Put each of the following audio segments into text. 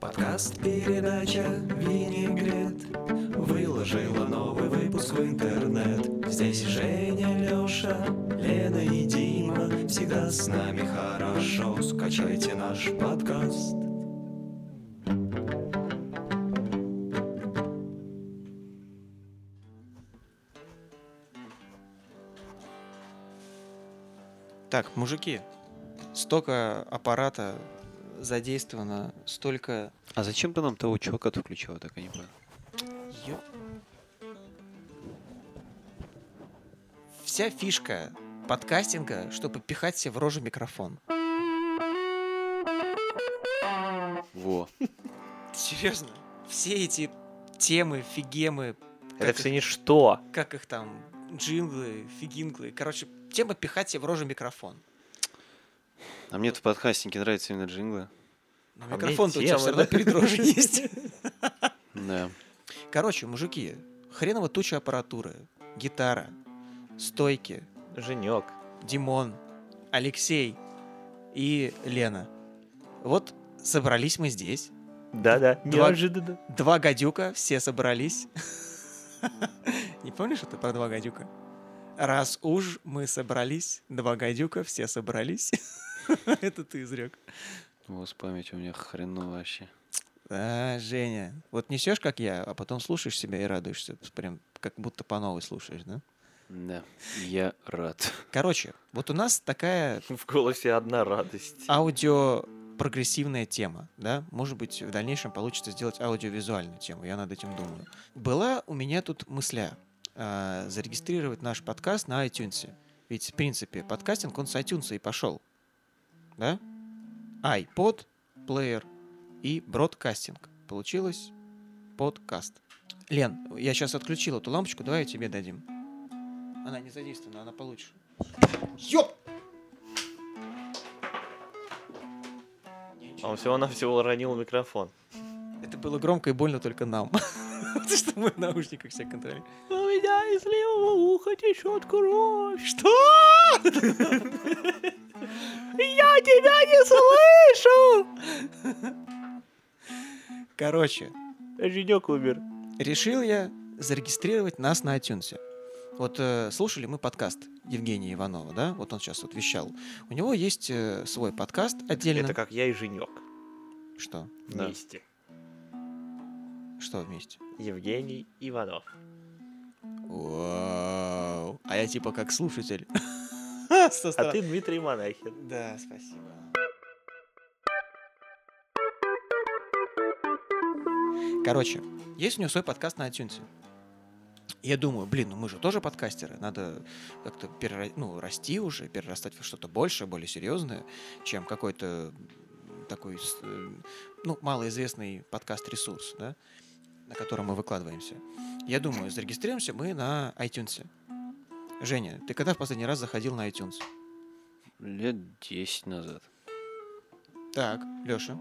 Подкаст передача Винегрет Выложила новый выпуск в интернет. Здесь Женя, Лёша, Лена и Дима. Всегда с нами хорошо. Скачайте наш подкаст. Так, мужики, столько аппарата задействовано, столько... А зачем ты нам того чувака-то включил, я так и не понял? Ё- Вся фишка подкастинга, чтобы пихать себе в рожу микрофон. Во. Серьезно? Все эти темы, фигемы, Это как, все их, ничто. как их там, джинглы, фигинглы. Короче, тема пихать себе в рожу микрофон. А мне в подкастинге нравятся именно джинглы. Но у тебя темы, все равно да? перед рожей есть. Да. Короче, мужики, хреново туча аппаратуры, гитара, стойки, Женек. Димон, Алексей и Лена. Вот собрались мы здесь. Да-да, Два- неожиданно. Два гадюка, все собрались. Не помнишь это про два гадюка? Раз уж мы собрались, два гадюка, все собрались. Это ты изрек. Вот с памятью у меня хреново вообще. А, Женя, вот несешь, как я, а потом слушаешь себя и радуешься. Прям как будто по новой слушаешь, да? Да. Я рад. Короче, вот у нас такая В голосе одна радость. аудио прогрессивная тема, да? Может быть, в дальнейшем получится сделать аудиовизуальную тему, я над этим думаю. Была у меня тут мысля а, зарегистрировать наш подкаст на iTunes. Ведь, в принципе, подкастинг, он с iTunes и пошел. Да? iPod, плеер и бродкастинг. Получилось подкаст. Лен, я сейчас отключил эту лампочку, давай тебе дадим. Она не задействована, она получше. Ёп! А Он всего-навсего уронил микрофон. Это было громко и больно только нам. Потому что мы в наушниках все контролируем. У меня из левого уха течет кровь. Что? Я тебя не слышу! Короче, Женек умер. решил я зарегистрировать нас на iTunes. Вот э, слушали мы подкаст Евгения Иванова, да? Вот он сейчас вот вещал. У него есть э, свой подкаст отдельно. Это как я и Женек. Что? Да. Вместе. Что вместе? Евгений Иванов. Вау. А я типа как слушатель. А ты Дмитрий Монахин. Да, спасибо. Короче, есть у него свой подкаст на iTunes. Я думаю, блин, ну мы же тоже подкастеры, надо как-то перера- ну, расти уже, перерастать во что-то большее, более серьезное, чем какой-то такой, э, ну, малоизвестный подкаст-ресурс, да, на котором мы выкладываемся. Я думаю, зарегистрируемся мы на iTunes. Женя, ты когда в последний раз заходил на iTunes? Лет 10 назад. Так, Леша.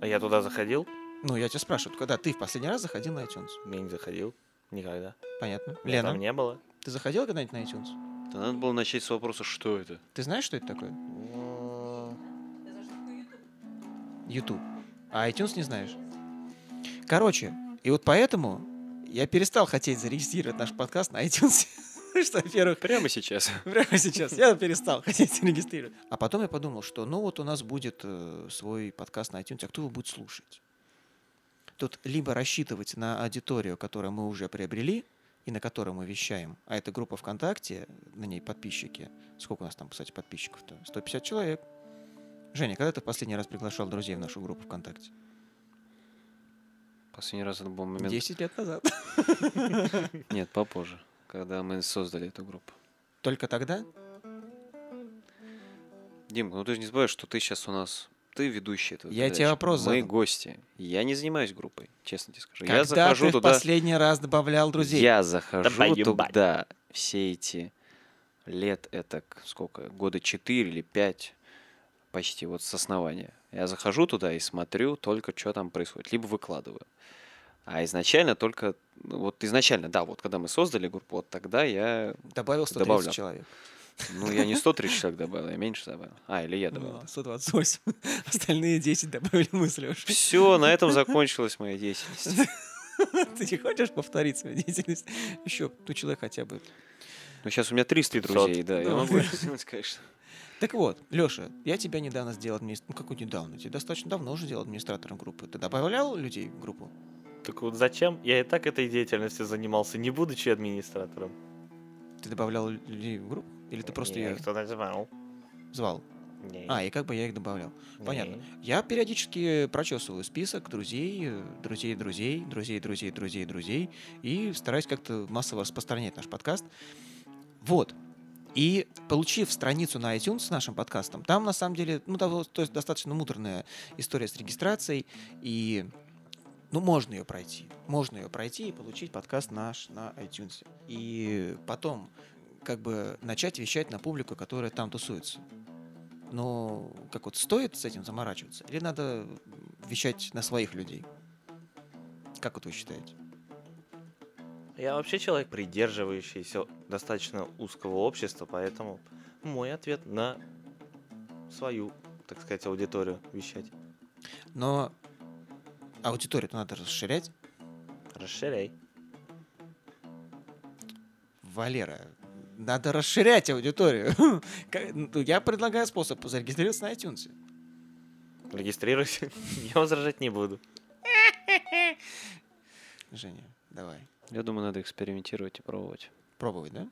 А я туда заходил? Ну, я тебя спрашиваю, когда ты в последний раз заходил на iTunes? Я не заходил. Никогда. Понятно. Меня Лена, Там не было. ты заходил когда-нибудь на iTunes? Да надо было начать с вопроса, что это. Ты знаешь, что это такое? YouTube. А iTunes не знаешь? Короче, и вот поэтому я перестал хотеть зарегистрировать наш подкаст на iTunes. Что, во-первых, Прямо сейчас. прямо сейчас я перестал хотеть зарегистрировать. А потом я подумал, что ну вот у нас будет э, свой подкаст на iTunes, а кто его будет слушать? Тут либо рассчитывать на аудиторию, которую мы уже приобрели, и на которой мы вещаем, а это группа ВКонтакте, на ней подписчики. Сколько у нас там, кстати, подписчиков-то? 150 человек. Женя, когда ты в последний раз приглашал друзей в нашу группу ВКонтакте? Последний раз это был момент... 10 лет назад. Нет, попозже. Когда мы создали эту группу. Только тогда? Дим, ну ты же не забываешь, что ты сейчас у нас... Ты ведущий этого. Я тебе вопрос Мы задал. гости. Я не занимаюсь группой, честно тебе скажу. Когда я захожу ты в туда... последний раз добавлял друзей? Я захожу поебать. туда все эти лет, это сколько, года 4 или 5, почти вот с основания. Я захожу туда и смотрю только, что там происходит. Либо выкладываю. А изначально только, ну, вот изначально, да, вот когда мы создали группу, вот тогда я, Добавил 130 Добавлял. человек. Ну, я не 130 человек добавил, я меньше добавил. А, или я Ну, добавил. 128. Остальные 10 добавили мы с Лешей. Все, на этом закончилась моя деятельность. Ты не хочешь повторить свою деятельность? Еще, ну, человек хотя бы. Ну, сейчас у меня 300 друзей, да, я Ну. могу сделать, конечно. Так вот, Леша, я тебя недавно сделал администратором. Ну, какой недавно? Тебя достаточно давно уже делал администратором группы. Ты добавлял людей в группу? Так вот зачем? Я и так этой деятельностью занимался, не будучи администратором. Ты добавлял людей в группу? Или ты просто Я ее их туда звал. звал? Не, А, и как бы я их добавлял. не. понятно. Я периодически прочесываю список друзей, друзей, друзей, друзей, друзей, друзей, друзей, и стараюсь как-то массово распространять наш подкаст. Вот. И получив страницу на iTunes с нашим подкастом, там на самом деле, ну, то есть достаточно муторная история с регистрацией, и ну, можно ее пройти. Можно ее пройти и получить подкаст наш на iTunes. И потом как бы начать вещать на публику, которая там тусуется. Но как вот стоит с этим заморачиваться? Или надо вещать на своих людей? Как вот вы считаете? Я вообще человек, придерживающийся достаточно узкого общества, поэтому мой ответ на свою, так сказать, аудиторию вещать. Но аудиторию надо расширять. Расширяй. Валера, надо расширять аудиторию. Ну, Я предлагаю способ зарегистрироваться на iTunes. Регистрируйся. Я возражать не буду. Женя, давай. Я думаю, надо экспериментировать и пробовать. Пробовать, да?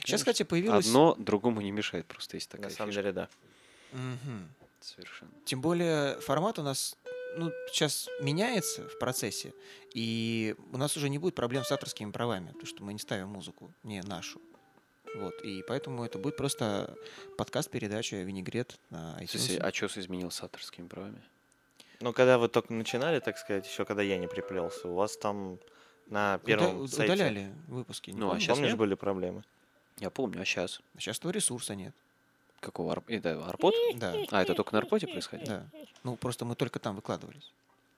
Сейчас, кстати, появилась... Одно другому не мешает, просто есть такая На самом фишка. деле, да. Мгм. Совершенно. Тем более формат у нас ну, сейчас меняется в процессе, и у нас уже не будет проблем с авторскими правами, потому что мы не ставим музыку, не нашу. Вот, и поэтому это будет просто подкаст-передача «Винегрет» на iTunes. а что изменил с авторскими правами? Но когда вы только начинали, так сказать, еще когда я не приплелся, у вас там на первом Уда- сайте, удаляли выпуски. не Ну, а помнишь? щас помнишь, нет? были проблемы? Я помню, а сейчас? Сейчас того ресурса нет. Какого? Арп... Это Арпод? Да, А, это только на Арподе происходит? да. Ну, просто мы только там выкладывались.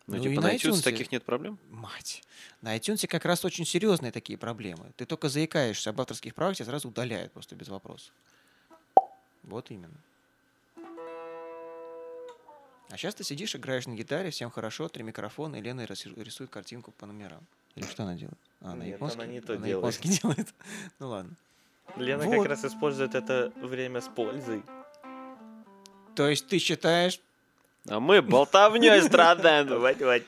Ну, Ну, типа и на iTunes iTunes. таких нет проблем? Мать. На iTunes как раз очень серьезные такие проблемы. Ты только заикаешься об авторских правах, тебя сразу удаляют просто без вопросов. Вот именно. А сейчас ты сидишь, играешь на гитаре, всем хорошо, три микрофона, и Лена рис- рисует картинку по номерам. Или что она делает? А, на Нет, японский? она не то Она делает. японский делает. Ну ладно. Лена Вот. как раз использует это время с пользой. То есть ты считаешь... А мы болтовней страдаем. Давай, давай.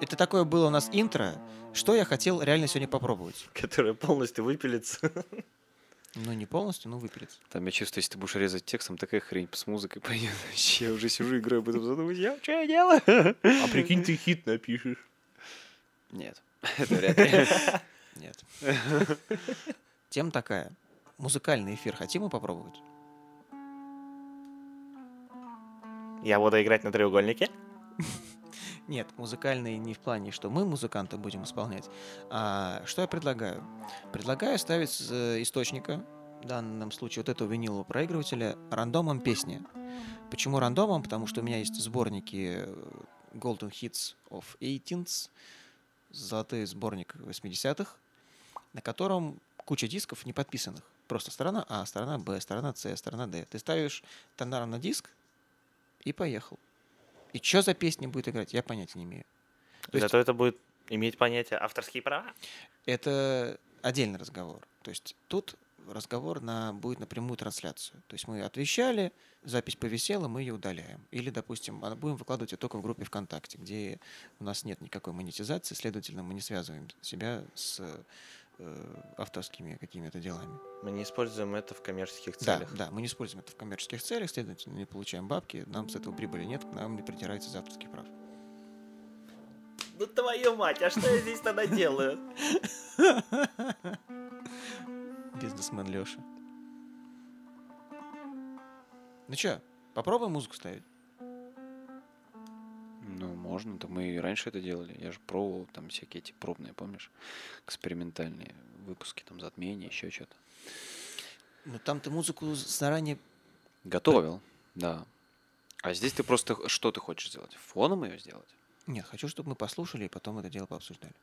Это такое было у нас интро, что я хотел реально сегодня попробовать. Которая полностью выпилится. Ну, не полностью, но выпилится. Там я чувствую, если ты будешь резать текстом, такая хрень с музыкой пойдет. Я уже сижу, играю, потом задумаюсь, я что я делаю? А прикинь, ты хит напишешь. Нет, это вряд ли. Нет. Тема такая. Музыкальный эфир хотим мы попробовать? Я буду играть на треугольнике. Нет, музыкальный не в плане, что мы музыканты будем исполнять. А что я предлагаю? Предлагаю ставить с э, источника, в данном случае вот этого винилового проигрывателя, рандомом песни. Почему рандомом? Потому что у меня есть сборники э, Golden Hits of 18 золотой сборник 80-х, на котором куча дисков не подписанных. Просто сторона А, сторона Б, сторона С, сторона Д. Ты ставишь тонаром на диск и поехал. И что за песни будет играть, я понятия не имею. То есть Зато это будет иметь понятие авторские права. это отдельный разговор. То есть тут разговор на, будет на прямую трансляцию. То есть мы отвечали, запись повисела, мы ее удаляем. Или, допустим, а будем выкладывать ее только в группе ВКонтакте, где у нас нет никакой монетизации, следовательно, мы не связываем себя с э, авторскими какими-то делами. Мы не используем это в коммерческих Да, целях. да, мы не используем это в коммерческих целях, следовательно, не получаем бабки, нам с этого прибыли нет, к нам не притирается из авторских прав. Ну твою мать, а что я здесь тогда делаю? Бизнесмен Леша. Ну чё, попробуем музыку ставить? Ну, можно, так мы и раньше это делали. Я же пробовал там всякие эти пробные, помнишь? Экспериментальные выпуски, там затмения, еще что-то. Ну там ты музыку заранее... Готовил, да. А здесь ты просто что ты хочешь сделать? Фоном ее сделать? Нет, хочу, чтобы мы послушали и потом это дело пообсуждали.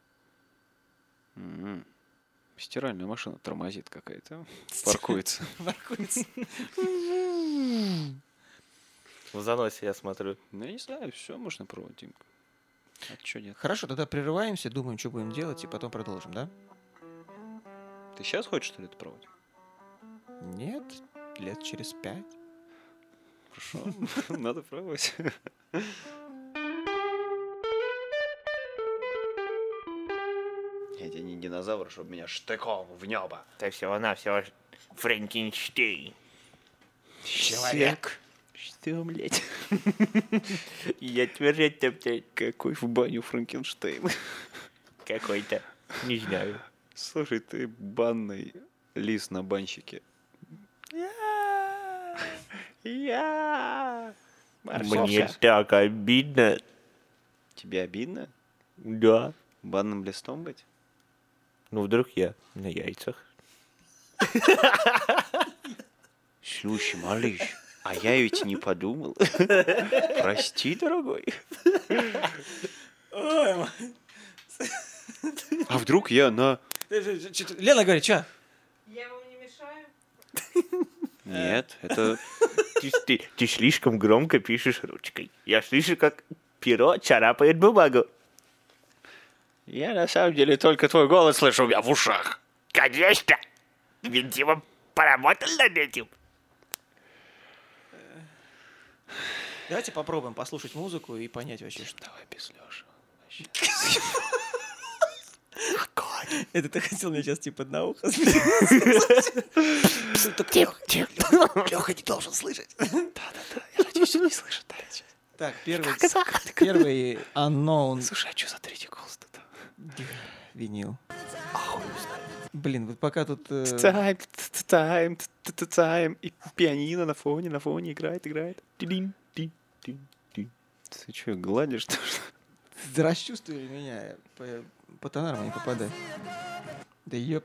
М. Стиральная машина тормозит какая-то. Паркуется. Паркуется. В заносе я смотрю. Ну, я не знаю, все можно пробовать, Димка. А что нет? Хорошо, тогда прерываемся, думаем, что будем делать, и потом продолжим, да? Ты сейчас хочешь, что ли, это пробовать? Нет, лет через пять. Хорошо, надо пробовать. Я тебе не динозавр, чтобы меня штыком в небо. Это всего-навсего Франкенштейн. Человек. Что, блядь? Я твердо, блядь, Какой в баню Франкенштейн. какой-то. Не знаю. Слушай, ты банный лис на банщике. Я. Мне так обидно. Тебе обидно? Да. Банным листом быть? Ну, вдруг я на яйцах. Слушай, малыш, а я ведь не подумал. Прости, дорогой. А вдруг я на... Лена говорит, что? Я вам не мешаю? Нет, это... Ты, ты- ты слишком громко пишешь ручкой. Я слышу, как перо царапает бумагу. Я на самом деле только твой голос слышу у меня в ушах. Конечно. Видимо, поработал над этим. Давайте попробуем послушать музыку и понять вообще, что... Давай без Лёши. Это ты хотел мне сейчас типа на ухо Леха не должен слышать. Так, первый, первый unknown Слушай, а что за третий голос тут? винил. Блин, вот пока тут... Тайм, тайм, тайм. И пианино на фоне, на фоне играет, играет. Ты что, гладишь, что ли? Расчувствовали меня. По, по тонарам не попадай. Да ёп.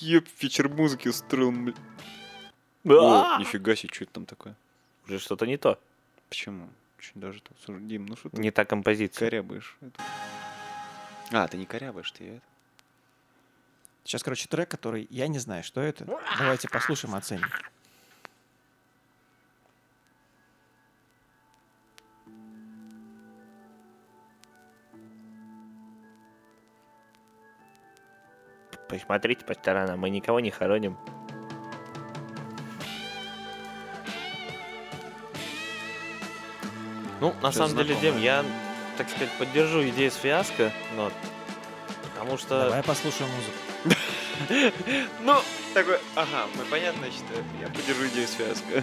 Еб, вечер музыки устроил. О, нифига себе, что это там такое? Уже что-то не то. Почему? Очень даже. Слушай, Дим, ну что ты Не та композиция. корябаешь? это? А, ты не корябаешь, ты это. Сейчас, короче, трек, который я не знаю, что это. Давайте послушаем, оценим. Посмотрите по сторонам, мы никого не хороним. Ну, на самом деле, знакомое. Дим, я, так сказать, поддержу идею с фиаско, но... Потому что... Давай послушаем музыку. Ну, такой, ага, мы понятно, что я подержу идею связка.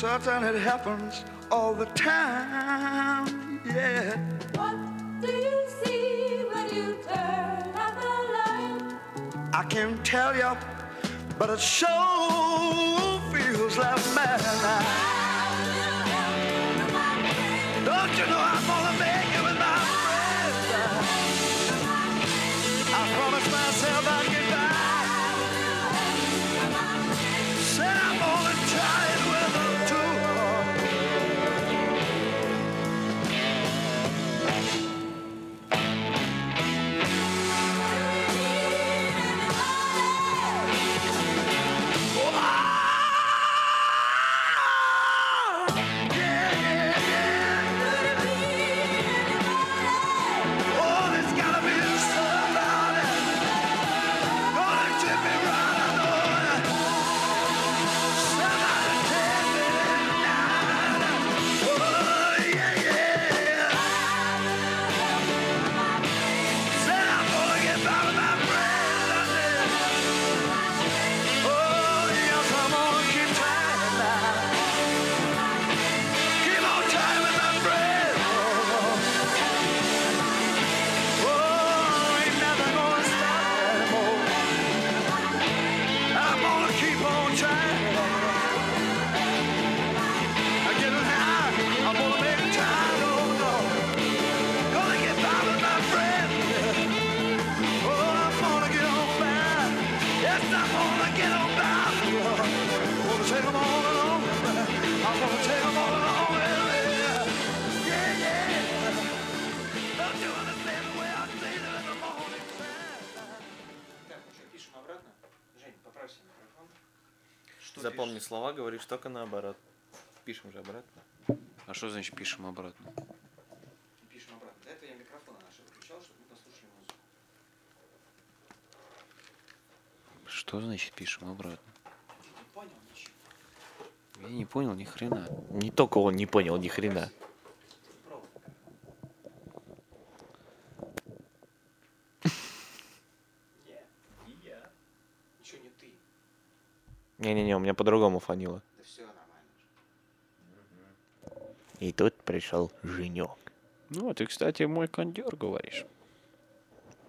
certain it happens all the time. Yeah. What do you see when you turn out the light? I can't tell you, but it sure feels like madness. Don't you know I'm Что Запомни пишешь? слова, говоришь только наоборот. Пишем же обратно. А что значит пишем обратно? Пишем обратно. До этого я микрофоны наши выключал, чтобы мы послушали музыку. Что значит пишем обратно? Я не понял ни хрена. Не только он не понял ни хрена. Пробуй. Не, не я. Ничего не ты. Не-не-не, у меня по-другому фанило. Да все нормально. И тут пришел Женек. Ну, ты, кстати, мой кондер говоришь.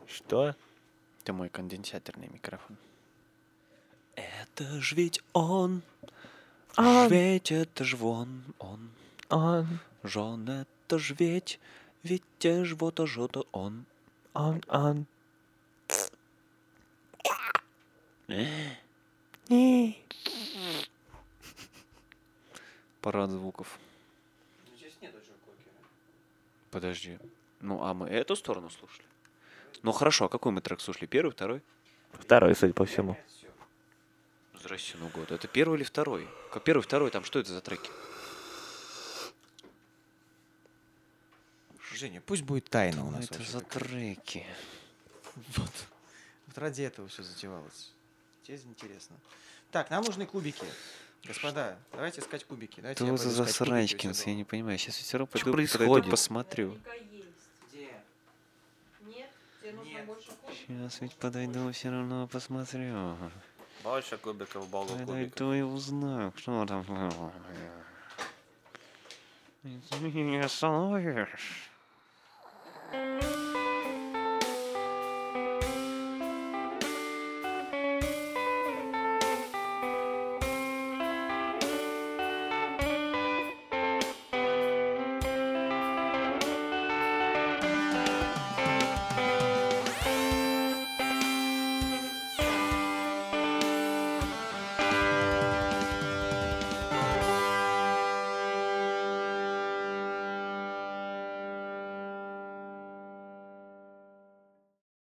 Что? Это мой конденсаторный микрофон. Это ж ведь он. Он. Ведь это ж вон он. Он, Жон, это ж ведь. Ведь те ж вот это он. он, он. Парад звуков. Ну. Подожди. Ну, а мы эту сторону слушали? Ну хорошо, а какой мы трек слушали? Первый, второй? Второй, судя по всему. Все. Здрасте, ну год. Это первый или второй? Как первый, второй, там что это за треки? Женя, пусть будет тайна у нас это за такая. треки? Вот. Вот ради этого все затевалось. Тебе интересно. Так, нам нужны кубики. Господа, давайте искать кубики. Давайте Что за пойду засранчкинс? Я не понимаю. Сейчас все равно пойду, подойду, происходит? посмотрю. Сейчас ведь подойду, все равно посмотрю. Больше кубиков, богу кубиков. Подойду и узнаю, что там. Ты меня остановишь?